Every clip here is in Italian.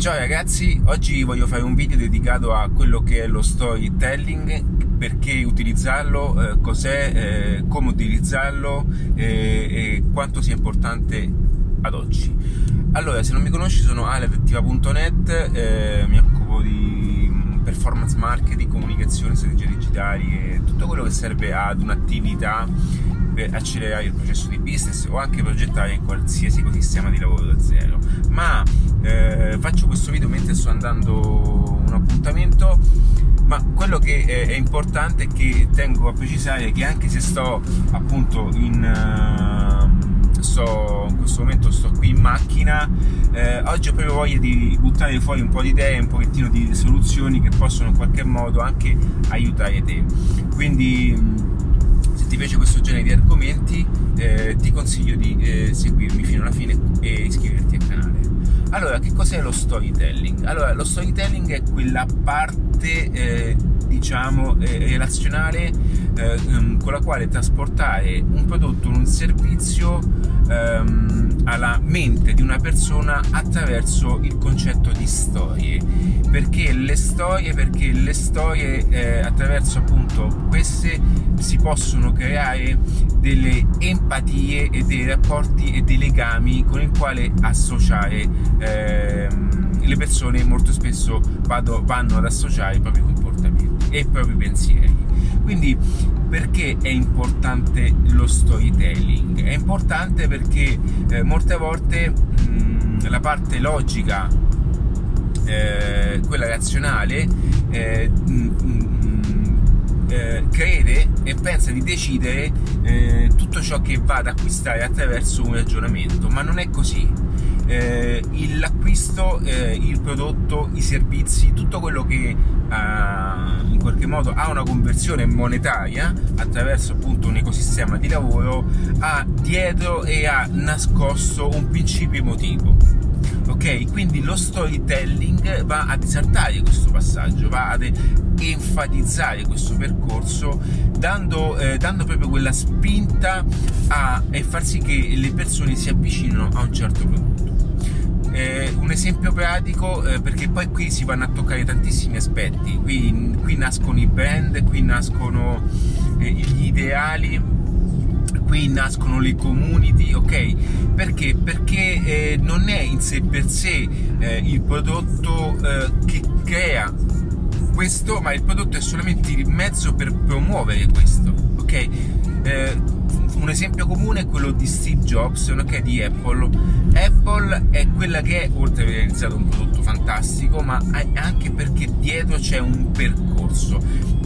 Ciao ragazzi, oggi voglio fare un video dedicato a quello che è lo storytelling, perché utilizzarlo, eh, cos'è, eh, come utilizzarlo eh, e quanto sia importante ad oggi. Allora, se non mi conosci sono alevettiva.net, eh, mi occupo di performance marketing, comunicazione, strategie digitali e tutto quello che serve ad un'attività per accelerare il processo di business o anche progettare qualsiasi ecosistema di lavoro da zero. Ma eh, faccio questo video mentre sto andando un appuntamento ma quello che è, è, importante è che tengo a precisare che anche se sto appunto in, uh, sto, in questo momento sto qui in macchina eh, oggi ho proprio voglia di buttare fuori un po' di idee un pochettino di soluzioni che possono in qualche modo anche aiutare te quindi ti piace questo genere di argomenti eh, ti consiglio di eh, seguirmi fino alla fine e iscriverti al canale allora, che cos'è lo storytelling? Allora, lo storytelling è quella parte, eh, diciamo, eh, relazionale eh, ehm, con la quale trasportare un prodotto un servizio ehm, alla mente di una persona attraverso il concetto di storie. Perché le storie? Perché le storie eh, attraverso appunto queste si possono creare delle empatie e dei rapporti e dei legami con il quale associare ehm, le persone molto spesso vado, vanno ad associare i propri comportamenti e i propri pensieri. Quindi perché è importante lo storytelling? È importante perché eh, molte volte mh, la parte logica, eh, quella razionale, eh, mh, eh, crede e pensa di decidere eh, tutto ciò che va ad acquistare attraverso un ragionamento, ma non è così. Eh, l'acquisto, eh, il prodotto, i servizi, tutto quello che in qualche modo ha una conversione monetaria attraverso appunto un ecosistema di lavoro ha dietro e ha nascosto un principio emotivo ok? Quindi lo storytelling va a disaltare questo passaggio, va ad enfatizzare questo percorso dando, eh, dando proprio quella spinta a, e far sì che le persone si avvicinino a un certo prodotto. Eh, un esempio pratico eh, perché poi qui si vanno a toccare tantissimi aspetti qui, qui nascono i brand qui nascono eh, gli ideali qui nascono le community, ok? Perché? Perché eh, non è in sé per sé eh, il prodotto eh, che crea questo, ma il prodotto è solamente il mezzo per promuovere questo, ok? Un esempio comune è quello di Steve Jobs, ok, di Apple. Apple è quella che è, oltre ad aver realizzato un prodotto fantastico, ma anche perché dietro c'è un percorso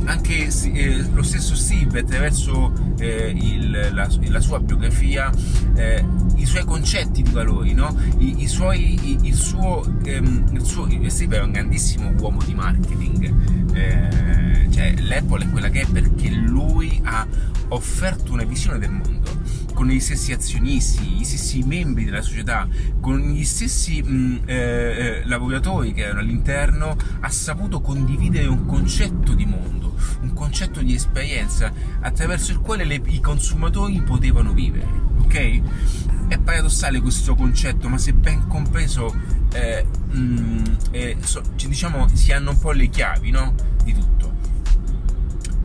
anche eh, lo stesso Steve attraverso eh, il, la, la, sua biografia eh, i suoi concetti di valori no? I, i suoi, i, il, suo, ehm, il suo Steve è un grandissimo uomo di marketing eh, cioè l'Apple è quella che è perché lui ha offerto una visione del mondo con gli stessi azionisti, gli stessi membri della società, con gli stessi mh, eh, eh, lavoratori che erano all'interno, ha saputo condividere un concetto di mondo un concetto di esperienza attraverso il quale le, i consumatori potevano vivere, ok? È paradossale questo concetto, ma se ben compreso, eh, mm, eh, so, diciamo, si hanno un po' le chiavi no? di tutto.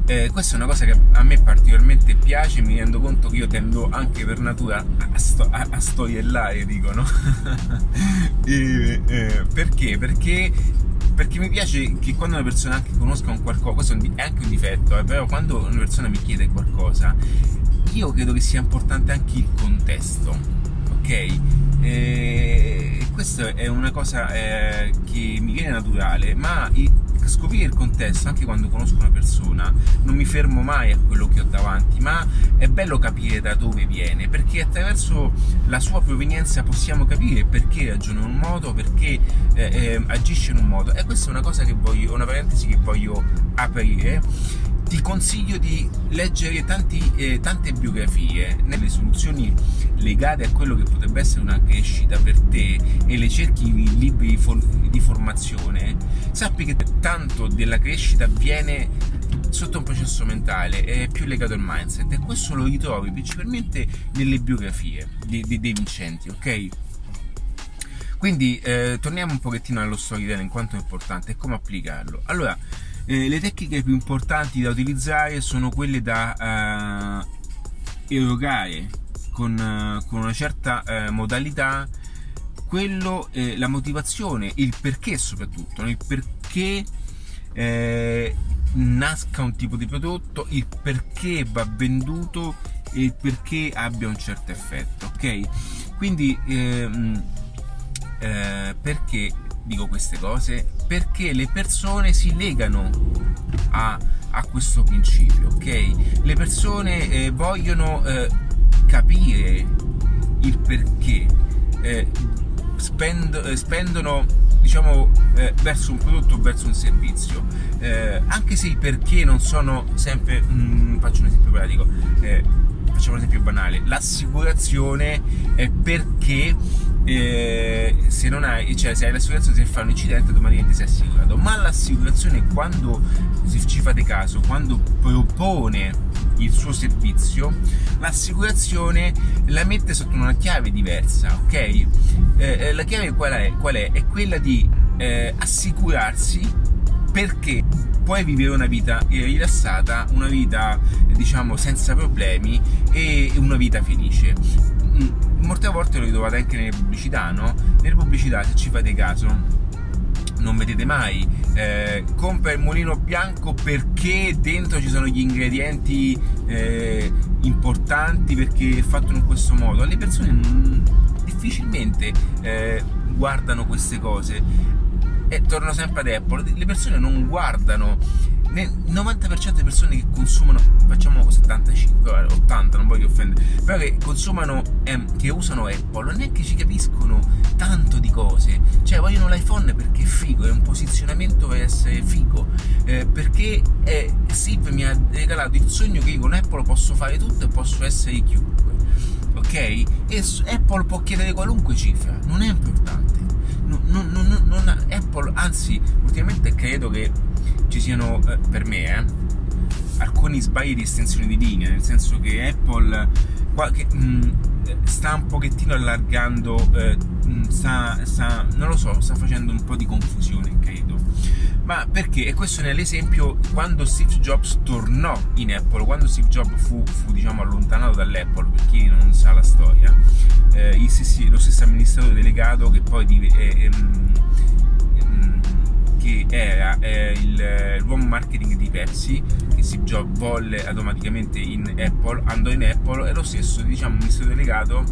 Eh, questa è una cosa che a me particolarmente piace, mi rendo conto che io tendo anche per natura a, sto, a, a storiellare, dico, no? e, eh, perché? Perché perché mi piace che quando una persona anche conosca un qualcosa, questo è anche un difetto, eh, però quando una persona mi chiede qualcosa, io credo che sia importante anche il contesto, ok? E questa è una cosa eh, che mi viene naturale, ma scoprire il contesto anche quando conosco una persona non mi fermo mai a quello che ho davanti ma è bello capire da dove viene perché attraverso la sua provenienza possiamo capire perché ragiona in un modo perché eh, eh, agisce in un modo. E questa è una cosa che voglio una parentesi che voglio aprire ti consiglio di leggere tanti, eh, tante biografie nelle soluzioni legate a quello che potrebbe essere una crescita per te e le cerchi in libri di, for- di formazione, sappi che tanto della crescita avviene sotto un processo mentale, è più legato al mindset e questo lo ritrovi principalmente nelle biografie dei, dei, dei vincenti, ok? Quindi eh, torniamo un pochettino allo storytelling, quanto è importante e come applicarlo. Allora, eh, le tecniche più importanti da utilizzare sono quelle da eh, erogare con, eh, con, una certa eh, modalità quello, eh, la motivazione, il perché soprattutto, il perché eh, nasca un tipo di prodotto, il perché va venduto e il perché abbia un certo effetto, ok? Quindi ehm, eh, perché dico queste cose? Perché le persone si legano a, a questo principio, ok? Le persone eh, vogliono eh, capire il perché, eh, spend, eh, spendono diciamo eh, verso un prodotto o verso un servizio, eh, anche se i perché non sono sempre, mh, mm, faccio un esempio pratico, facciamo un esempio banale, l'assicurazione è perché eh, se non hai, cioè se hai l'assicurazione se fai un incidente automaticamente sei assicurato, ma l'assicurazione quando se ci fate caso, quando propone il suo servizio, l'assicurazione la mette sotto una chiave diversa, ok? Eh, eh la chiave qual è? qual è? È quella di eh, assicurarsi perché puoi vivere una vita rilassata, una vita diciamo senza problemi e una vita felice. Mm, molte volte lo ritrovate anche nelle pubblicità, no? Nelle pubblicità, se ci fate caso, non vedete mai eh, compra il mulino bianco perché dentro ci sono gli ingredienti eh, importanti perché è fatto in questo modo. Le persone non, difficilmente eh, guardano queste cose. E torno sempre ad Apple, le persone non guardano, il 90% delle persone che consumano, facciamo 75, 80, non voglio offendere, però che consumano, eh, che usano Apple, non è che ci capiscono tanto di cose, cioè vogliono l'iPhone perché è figo, è un posizionamento per essere figo, eh, perché eh, Steve mi ha regalato il sogno che io con Apple posso fare tutto e posso essere chiunque, ok? E Apple può chiedere qualunque cifra, non è importante non, non, non, Apple, anzi, ultimamente credo che ci siano, eh, per me, eh, alcuni sbagli di estensione di linea, nel senso che Apple qualche, mh, mm, sta un pochettino allargando, eh, mm, sta, sta, non lo so, sta facendo un po' di confusione, credo. Ma perché? E questo è l'esempio quando Steve Jobs tornò in Apple, quando Steve Jobs fu, fu diciamo, allontanato dall'Apple, per chi non sa la storia, eh, stessi, lo stesso amministratore delegato che poi di, eh, ehm, che era eh, il, l'uomo marketing di Pepsi che Steve Jobs volle automaticamente in Apple andò in Apple e lo stesso diciamo amministratore delegato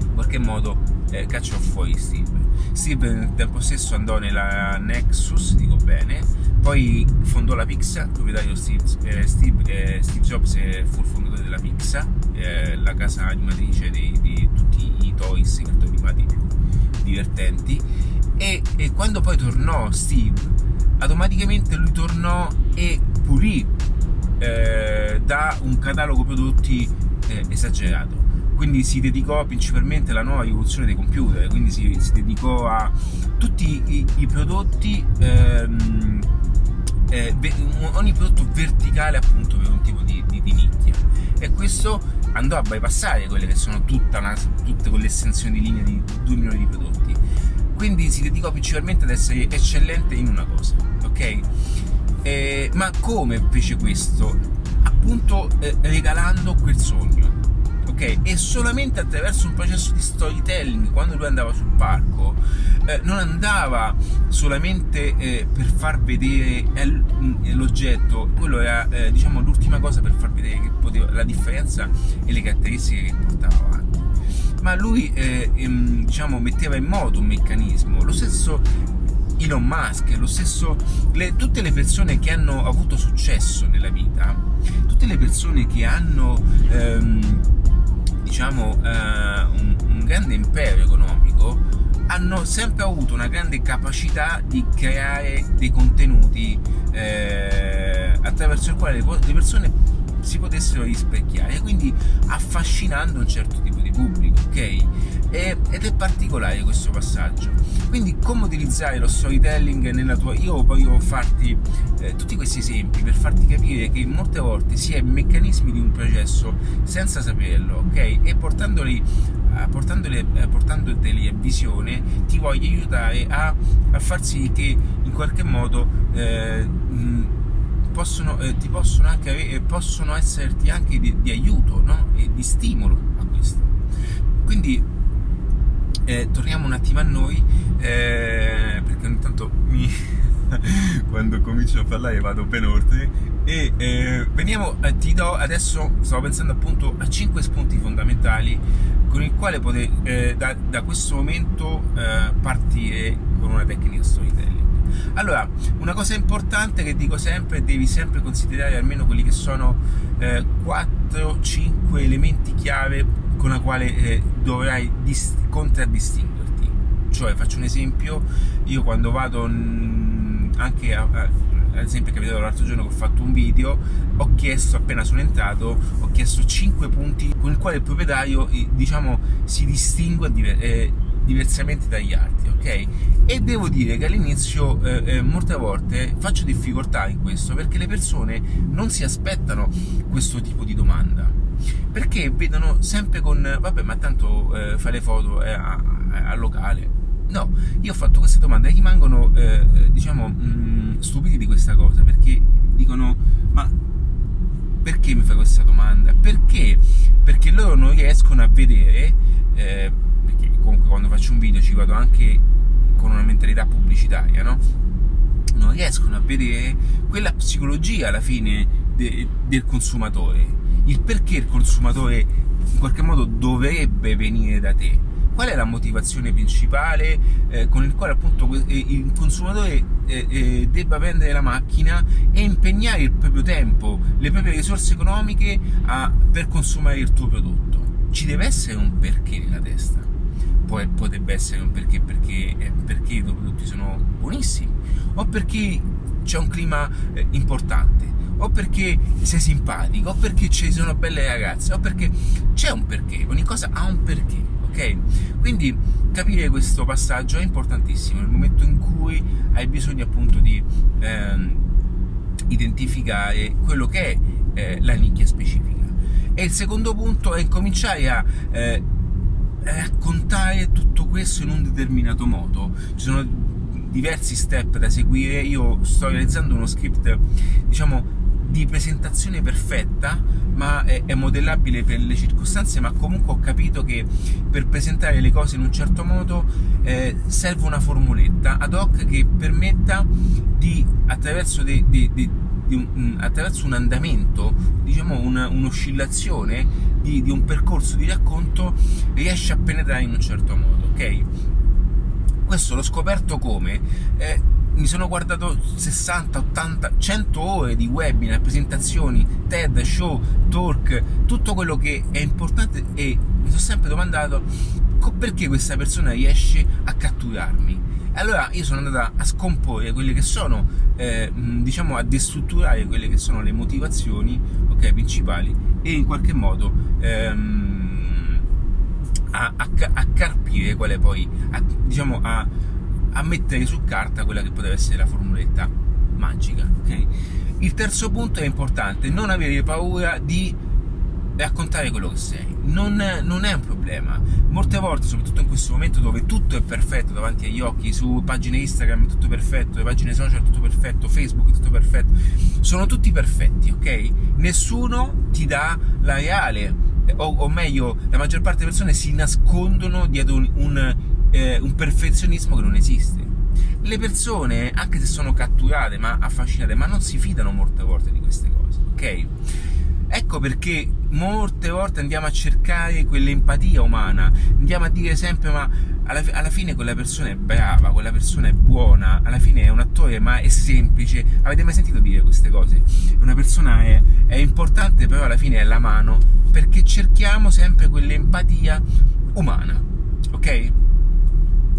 in qualche modo eh, cacciò fuori Steve Steve nel tempo stesso andò nella Nexus dico bene poi fondò la Pixar, proprietario Steve, eh, Steve, eh, Steve Jobs fu il fondatore della Pixar, eh, la casa animatrice di, di, tutti i toys, i cartoni animati divertenti. E, e, quando poi tornò Steve, automaticamente lui tornò e pulì eh, da un catalogo prodotti eh, esagerato. Quindi si dedicò principalmente alla nuova rivoluzione dei computer, quindi si, si dedicò a tutti i, i prodotti ehm, eh, ogni prodotto verticale appunto per un tipo di, di, di, nicchia. E questo andò a bypassare quelle che sono una, tutte quelle estensioni di linea di 2 milioni di prodotti quindi si dedicò principalmente ad essere eccellente in una cosa ok eh, ma come fece questo appunto eh, regalando quel sogno ok? E solamente attraverso un processo di storytelling, quando lui andava sul parco, eh, non andava solamente eh, per far vedere mm, l'oggetto, quello era eh, diciamo l'ultima cosa per far vedere che poteva, la differenza e le caratteristiche che portava avanti. Ma lui eh, ehm, diciamo, metteva in moto un meccanismo, lo stesso Elon Musk, lo stesso, le, tutte le persone che hanno avuto successo nella vita, tutte le persone che hanno ehm, diciamo, eh, un, un grande impero economico, hanno sempre avuto una grande capacità di creare dei contenuti eh, attraverso il quale le persone si potessero rispecchiare, quindi affascinando un certo pubblico, ok? Ed è particolare questo passaggio. Quindi come utilizzare lo storytelling nella tua... Io voglio farti eh, tutti questi esempi per farti capire che molte volte si è meccanismi di un processo senza saperlo, ok? E portandoli a, portandole, a portandoteli a visione ti voglio aiutare a, a far sì che in qualche modo eh, possono, eh, ti possono anche eh, possono esserti anche di, di aiuto no? e di stimolo a questo quindi eh, torniamo un attimo a noi eh, perché ogni tanto mi quando comincio a parlare vado ben oltre. E eh, veniamo eh, ti do adesso stavo pensando appunto a 5 spunti fondamentali con il quale poter eh, da, da, questo momento eh, partire con una tecnica storytelling. Allora una cosa importante che dico sempre devi sempre considerare almeno quelli che sono 4-5 eh, elementi chiave con la quale eh, dovrai dist- contraddistinguerti. Cioè faccio un esempio io quando vado anche a, a, ad esempio è capitato l'altro giorno che ho fatto un video ho chiesto appena sono entrato ho chiesto 5 punti con i quali il proprietario diciamo si distingue diver- eh, diversamente dagli altri ok? E devo dire che all'inizio eh, eh, molte volte faccio difficoltà in questo perché le persone non si aspettano questo tipo di domanda perché vedono sempre con vabbè ma tanto eh, fai le foto al locale No, io ho fatto questa domanda e rimangono, eh, eh, diciamo, mh, mm, stupiti di questa cosa perché dicono: Ma perché mi fai questa domanda? Perché? Perché loro non riescono a vedere, eh, perché comunque quando faccio un video ci vado anche con una mentalità pubblicitaria, no? Non riescono a vedere quella psicologia alla fine de, del consumatore, il perché il consumatore in qualche modo dovrebbe venire da te qual è la motivazione principale eh, con il quale appunto eh, il consumatore eh, eh, debba prendere la macchina e impegnare il proprio tempo, le proprie risorse economiche a, per consumare il tuo prodotto. Ci deve essere un perché nella testa. Poi potrebbe essere un perché perché, eh, perché i tuoi prodotti sono buonissimi o perché c'è un clima eh, importante o perché sei simpatico o perché ci sono belle ragazze o perché c'è un perché, ogni cosa ha un perché ok? Quindi capire questo passaggio è importantissimo nel momento in cui hai bisogno appunto di ehm, identificare quello che è eh, la nicchia specifica. E il secondo punto è cominciare a eh, raccontare tutto questo in un determinato modo. Ci sono diversi step da seguire. Io sto realizzando uno script, diciamo, di presentazione perfetta, ma è, è, modellabile per le circostanze, ma comunque ho capito che per presentare le cose in un certo modo eh, serve una formuletta ad hoc che permetta di, attraverso, de, de, de, un, attraverso un, andamento, diciamo una, un'oscillazione di, di, un percorso di racconto, riesce a penetrare in un certo modo, ok? Questo l'ho scoperto come... Eh, mi sono guardato 60, 80, 100 ore di webinar, presentazioni, TED, show, talk, tutto quello che è importante e mi sono sempre domandato perché questa persona riesce a catturarmi. Allora io sono andato a scomporre quelle che sono, eh, diciamo, a destrutturare quelle che sono le motivazioni okay, principali e in qualche modo ehm, a, a, a, carpire quale poi, a, diciamo, a a mettere su carta quella che potrebbe essere la formuletta magica. Okay? Il terzo punto è importante, non avere paura di raccontare quello che sei. Non, non, è un problema. Molte volte, soprattutto in questo momento dove tutto è perfetto davanti agli occhi, su pagine Instagram è tutto perfetto, le pagine social è tutto perfetto, Facebook è tutto perfetto, sono tutti perfetti, ok? Nessuno ti dà la reale, o, o meglio, la maggior parte delle persone si nascondono dietro un, un eh, un perfezionismo che non esiste. Le persone, anche se sono catturate, ma affascinate, ma non si fidano molte volte di queste cose, ok? Ecco perché molte volte andiamo a cercare quell'empatia umana, andiamo a dire sempre ma alla, alla, fine quella persona è brava, quella persona è buona, alla fine è un attore ma è semplice. Avete mai sentito dire queste cose? Una persona è, è importante però alla fine è la mano perché cerchiamo sempre quell'empatia umana, ok?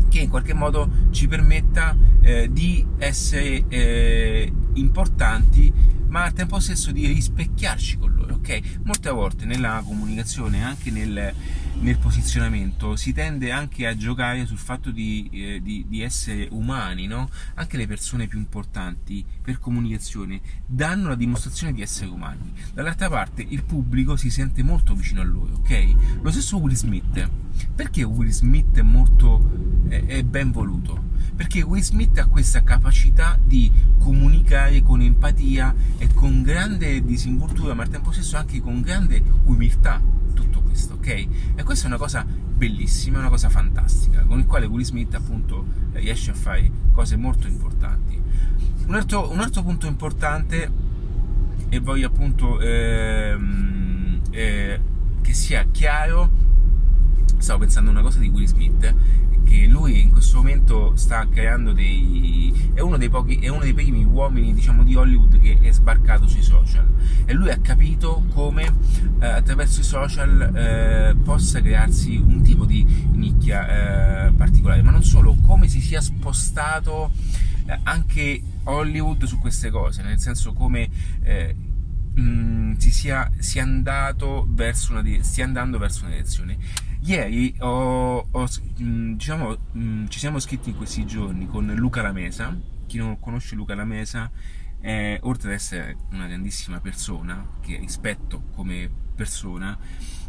Che in qualche modo ci permetta eh, di essere eh, importanti ma al tempo stesso di rispecchiarci con loro, ok? Molte volte nella comunicazione, anche nel, nel posizionamento, si tende anche a giocare sul fatto di, eh, di, di, essere umani, no? Anche le persone più importanti per comunicazione danno la dimostrazione di essere umani. Dall'altra parte il pubblico si sente molto vicino a loro, ok? Lo stesso Will Smith. Perché Will Smith è molto è, è ben voluto? Perché Will Smith ha questa capacità di comunicare con empatia e con grande disinvoltura, ma al tempo stesso anche con grande umiltà tutto questo, ok? E questa è una cosa bellissima, una cosa fantastica, con il quale Will Smith appunto riesce a fare cose molto importanti. Un altro, un altro punto importante, e voglio appunto ehm, eh, che sia chiaro, stavo pensando a una cosa di Will Smith, che lui in questo momento sta creando dei è uno dei pochi è uno dei primi uomini diciamo di Hollywood che è sbarcato sui social. E lui ha capito come eh, attraverso i social eh, possa crearsi un tipo di nicchia eh, particolare. Ma non solo come si sia spostato eh, anche Hollywood su queste cose nel senso come eh, mh, mm, si sia, sia andato verso una, stia andando verso una direzione Ieri ho, ho, mm, diciamo, mm, ci siamo scritti in questi giorni con Luca Lamesa. Chi non conosce Luca Lamesa, è, oltre ad essere una grandissima persona, che rispetto come persona,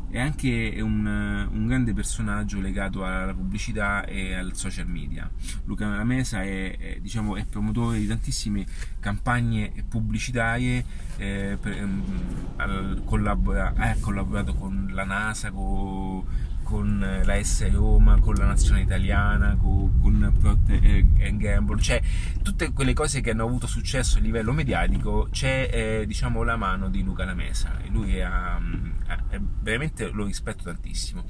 è anche un, un, grande personaggio legato alla pubblicità e al social media. Luca Lamesa è, è, diciamo, è promotore di tantissime campagne pubblicitarie, eh, per, um, collabora, ha collaborato con la NASA, con con la S Roma, con la nazionale italiana, con, con Procter Gamble, cioè tutte quelle cose che hanno avuto successo a livello mediatico, c'è eh, diciamo la mano di Luca Lamesa. Lui ha, è, veramente lo rispetto tantissimo.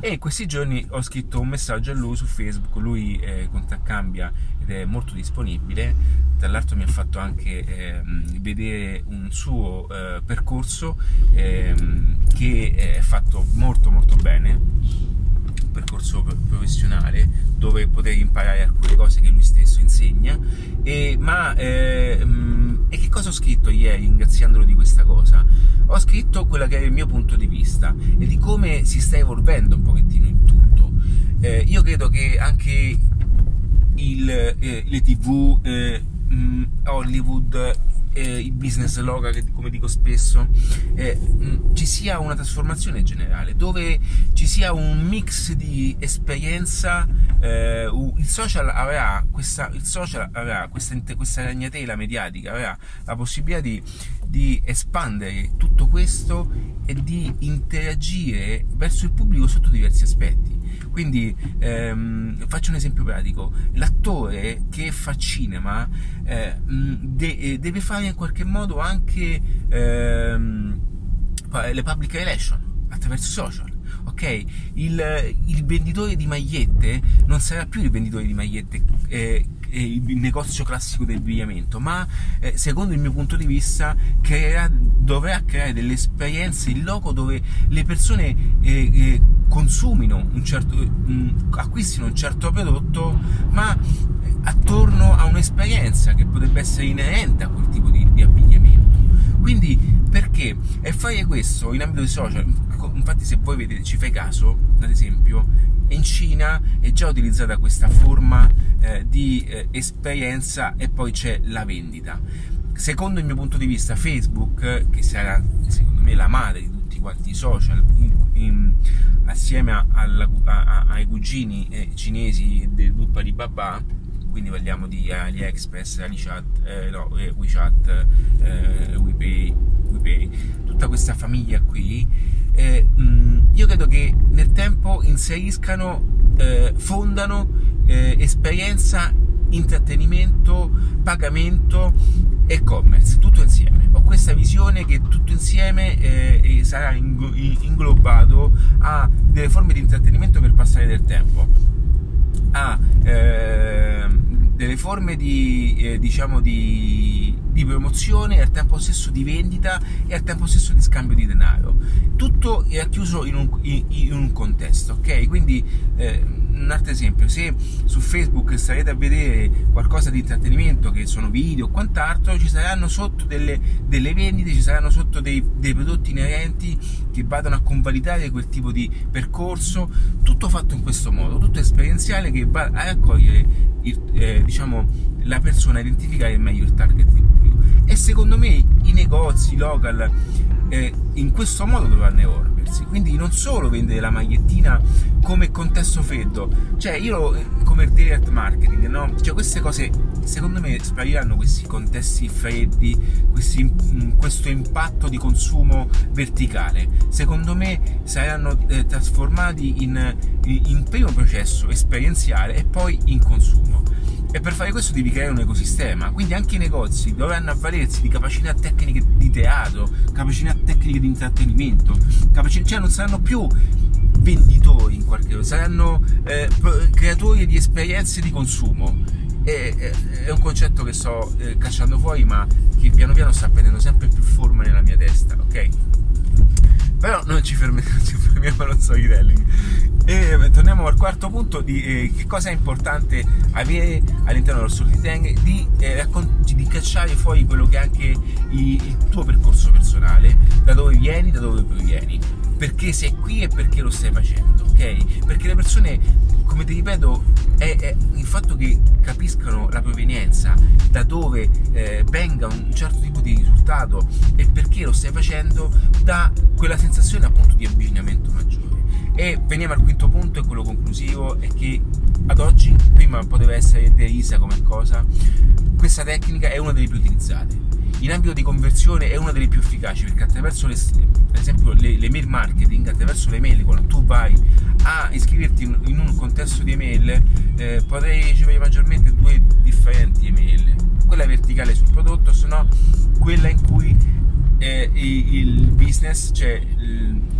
E in questi giorni ho scritto un messaggio a lui su Facebook, lui eh, Cambia ed è molto disponibile, tra l'altro mi ha fatto anche eh, vedere un suo eh, percorso ehm, che è fatto molto molto bene, percorso professionale dove poter imparare alcune cose che lui stesso insegna. E, ma eh, e che cosa ho scritto ieri ringraziandolo di questa cosa? Ho scritto quello che è il mio punto di vista e di come si sta evolvendo un pochettino il tutto. Eh, io credo che anche il, eh, le tv eh, Hollywood eh, i business local, come dico spesso, eh, mh, ci sia una trasformazione generale, dove ci sia un mix di esperienza, eh, il social avrà questa, il social avrà questa, questa ragnatela mediatica, avrà la possibilità di, di espandere tutto questo e di interagire verso il pubblico sotto diversi aspetti. Quindi ehm, faccio un esempio pratico, l'attore che fa cinema eh, de- eh, deve fare in qualche modo anche ehm, le public relation attraverso i social. Ok, il, il, venditore di magliette non sarà più il venditore di magliette eh, il negozio classico del abbigliamento, ma eh, secondo il mio punto di vista creerà, dovrà creare delle esperienze in loco dove le persone eh, eh, consumino un certo, mh, acquistino un certo prodotto, ma attorno a un'esperienza che potrebbe essere inerente a quel tipo di, di abbigliamento. Quindi perché? E fare questo in ambito di social, infatti se voi vedete, ci fai caso, ad esempio, in Cina è già utilizzata questa forma eh, di eh, esperienza e poi c'è la vendita. Secondo il mio punto di vista Facebook, che sarà secondo me la madre di tutti quanti i social, in, in, assieme alla, a, ai cugini eh, cinesi del gruppo Alibaba, quindi parliamo di AliExpress, AliChat, eh, no, eh, WeChat, eh, WePay, WePay, tutta questa famiglia qui, eh, mh, io credo che nel tempo inseriscano, eh, fondano eh, esperienza, intrattenimento, pagamento e-commerce, tutto insieme. Ho questa visione che tutto insieme eh, sarà inglobato a delle forme di intrattenimento per passare del tempo, a eh, delle forme di, eh, diciamo di, di, promozione e al tempo stesso di vendita e al tempo stesso di scambio di denaro. Tutto è chiuso in un, in, in un contesto, ok? Quindi eh, un altro esempio, se su Facebook starete a vedere qualcosa di intrattenimento, che sono video o quant'altro, ci saranno sotto delle, delle vendite, ci saranno sotto dei, dei, prodotti inerenti che vadano a convalidare quel tipo di percorso, tutto fatto in questo modo, tutto esperienziale che va a raccogliere il, eh, diciamo, la persona a identificare meglio il target di pubblico. E secondo me negozi, local, eh, in questo modo dovranno evolversi. Quindi non solo vendere la magliettina come contesto freddo, cioè io come direct marketing, no? Cioè queste cose secondo me spariranno questi contesti freddi, questi, mm, questo impatto di consumo verticale. Secondo me saranno eh, trasformati in, in primo processo esperienziale e poi in consumo e per fare questo devi creare un ecosistema, quindi anche i negozi dovranno avvalersi di capacità tecniche di teatro, capacità tecniche di intrattenimento, capacità, cioè non saranno più venditori in qualche modo, saranno eh, creatori di esperienze di consumo. E, è un concetto che sto eh, cacciando fuori, ma che piano piano sta prendendo sempre più forma nella mia testa, ok? Però non ci fermiamo, ci fermiamo allo storytelling. E torniamo al quarto punto di eh, che cosa è importante avere all'interno dello storytelling, di, eh, di cacciare fuori quello che è anche il, il tuo percorso personale, da dove vieni, da dove provieni, perché sei qui e perché lo stai facendo, ok? Perché le persone, come ti ripeto, è, è il fatto che capiscano la provenienza, da dove eh, venga un certo tipo di risultato e perché lo stai facendo, dà quella sensazione appunto di avvicinamento maggiore. E veniamo al quinto punto, e quello conclusivo, è che ad oggi, prima poteva essere derisa come cosa, questa tecnica è una delle più utilizzate. In ambito di conversione è una delle più efficaci perché attraverso le, per esempio le, le mail marketing, attraverso le mail, quando tu vai a iscriverti in, in un contesto di email, eh, potrai ricevere maggiormente due differenti email. Quella verticale sul prodotto, se no quella in cui eh, il business, cioè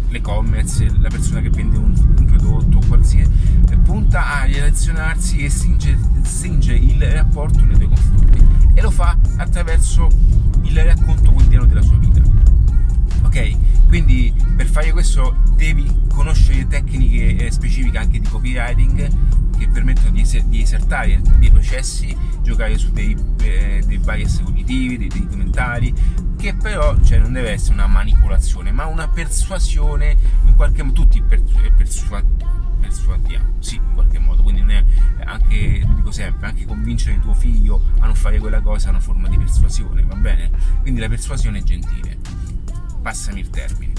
l'e-commerce, la persona che vende un, un prodotto, qualsiasi, punta a relazionarsi e stringe, stringe il rapporto nei tuoi confronti e lo fa attraverso il racconto quotidiano della sua vita. Ok? Quindi per fare questo devi conoscere tecniche eh, specifiche anche di copywriting che permettono di, es- di esertare dei processi, giocare su dei, eh, dei bias cognitivi, dei, dei commentari, che però cioè, non deve essere una manipolazione, ma una persuasione in qualche modo, tutti persua- persuadiamo, sì, in qualche modo, quindi non è anche, lo dico sempre, anche convincere tuo figlio a non fare quella cosa è una forma di persuasione, va bene? Quindi la persuasione è gentile, passami il termine.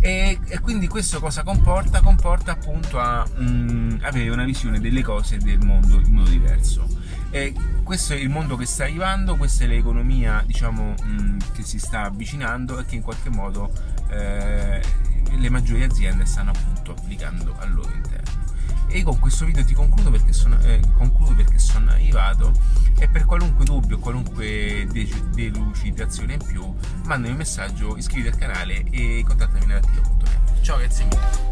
E, e, quindi questo cosa comporta? Comporta appunto a mm, avere una visione delle cose e del mondo in modo diverso. E questo è il mondo che sta arrivando, questa è l'economia diciamo, mh, mm, che si sta avvicinando e che in qualche modo eh, le maggiori aziende stanno appunto applicando al loro interno. E con questo video ti concludo perché sono, eh, concludo perché sono arrivato e per qualunque dubbio, qualunque delucidazione in più, mandami un messaggio, iscriviti al canale e contattami nell'attivo.net. Ciao, grazie mille.